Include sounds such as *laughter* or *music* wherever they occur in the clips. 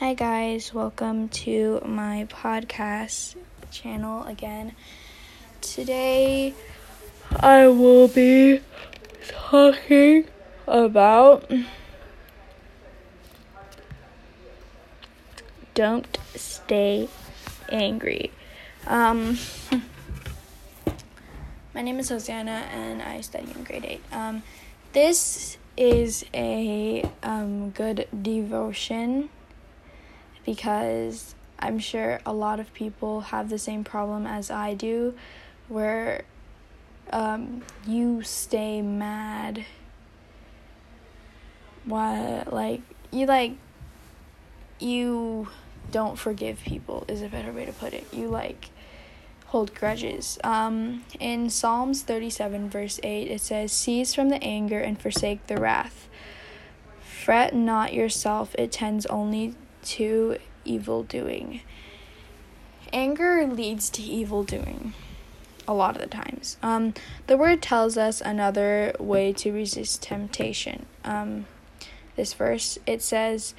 Hi, guys, welcome to my podcast channel again. Today, I will be talking about don't stay angry. Um, *laughs* my name is Hosanna, and I study in grade 8. Um, this is a um, good devotion because I'm sure a lot of people have the same problem as I do, where um, you stay mad. Why, like, you like, you don't forgive people, is a better way to put it. You like, hold grudges. Um, in Psalms 37, verse 8, it says, Cease from the anger and forsake the wrath. Fret not yourself, it tends only to evil doing. Anger leads to evil doing a lot of the times. Um, the word tells us another way to resist temptation. Um, this verse, it says,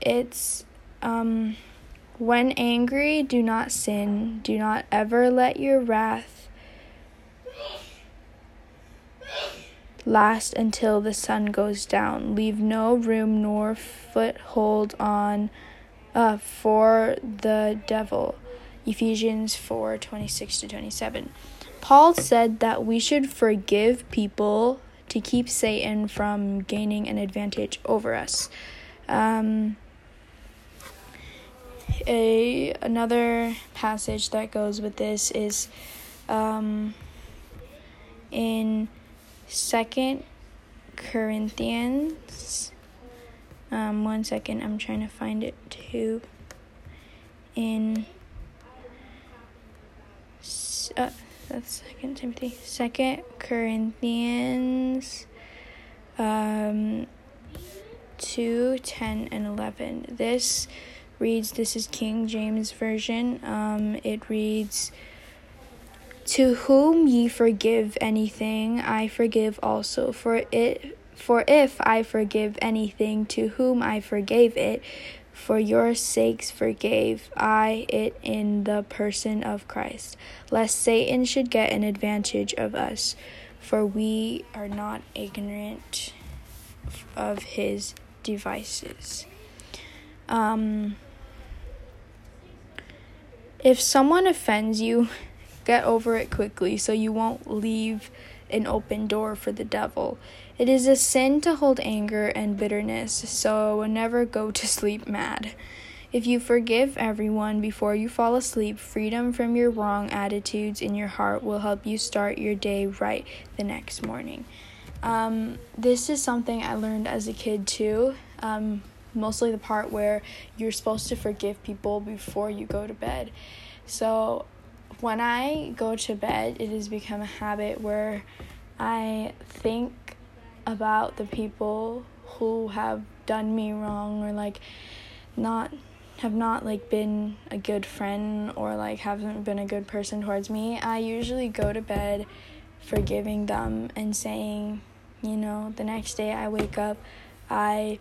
it's um, when angry, do not sin. Do not ever let your wrath last until the sun goes down. Leave no room nor foothold on uh, for the devil. Ephesians 4 26 to 27. Paul said that we should forgive people to keep Satan from gaining an advantage over us. Um, a another passage that goes with this is um, in Second Corinthians. Um, one second, I'm trying to find it too. In uh, that's Second Timothy, Second Corinthians, um, two, ten, and eleven. This reads. This is King James version. Um, it reads. To whom ye forgive anything, I forgive also. For it for if I forgive anything to whom I forgave it, for your sakes forgave I it in the person of Christ, lest Satan should get an advantage of us, for we are not ignorant of his devices. Um, if someone offends you, Get over it quickly so you won't leave an open door for the devil. It is a sin to hold anger and bitterness, so never go to sleep mad. If you forgive everyone before you fall asleep, freedom from your wrong attitudes in your heart will help you start your day right the next morning. Um, this is something I learned as a kid too. Um, mostly the part where you're supposed to forgive people before you go to bed. So when I go to bed, it has become a habit where I think about the people who have done me wrong or like not have not like been a good friend or like haven't been a good person towards me. I usually go to bed forgiving them and saying, you know, the next day I wake up, I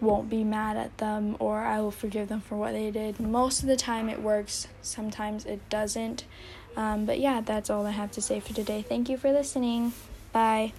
won't be mad at them or I will forgive them for what they did. Most of the time it works, sometimes it doesn't. Um, but yeah, that's all I have to say for today. Thank you for listening. Bye.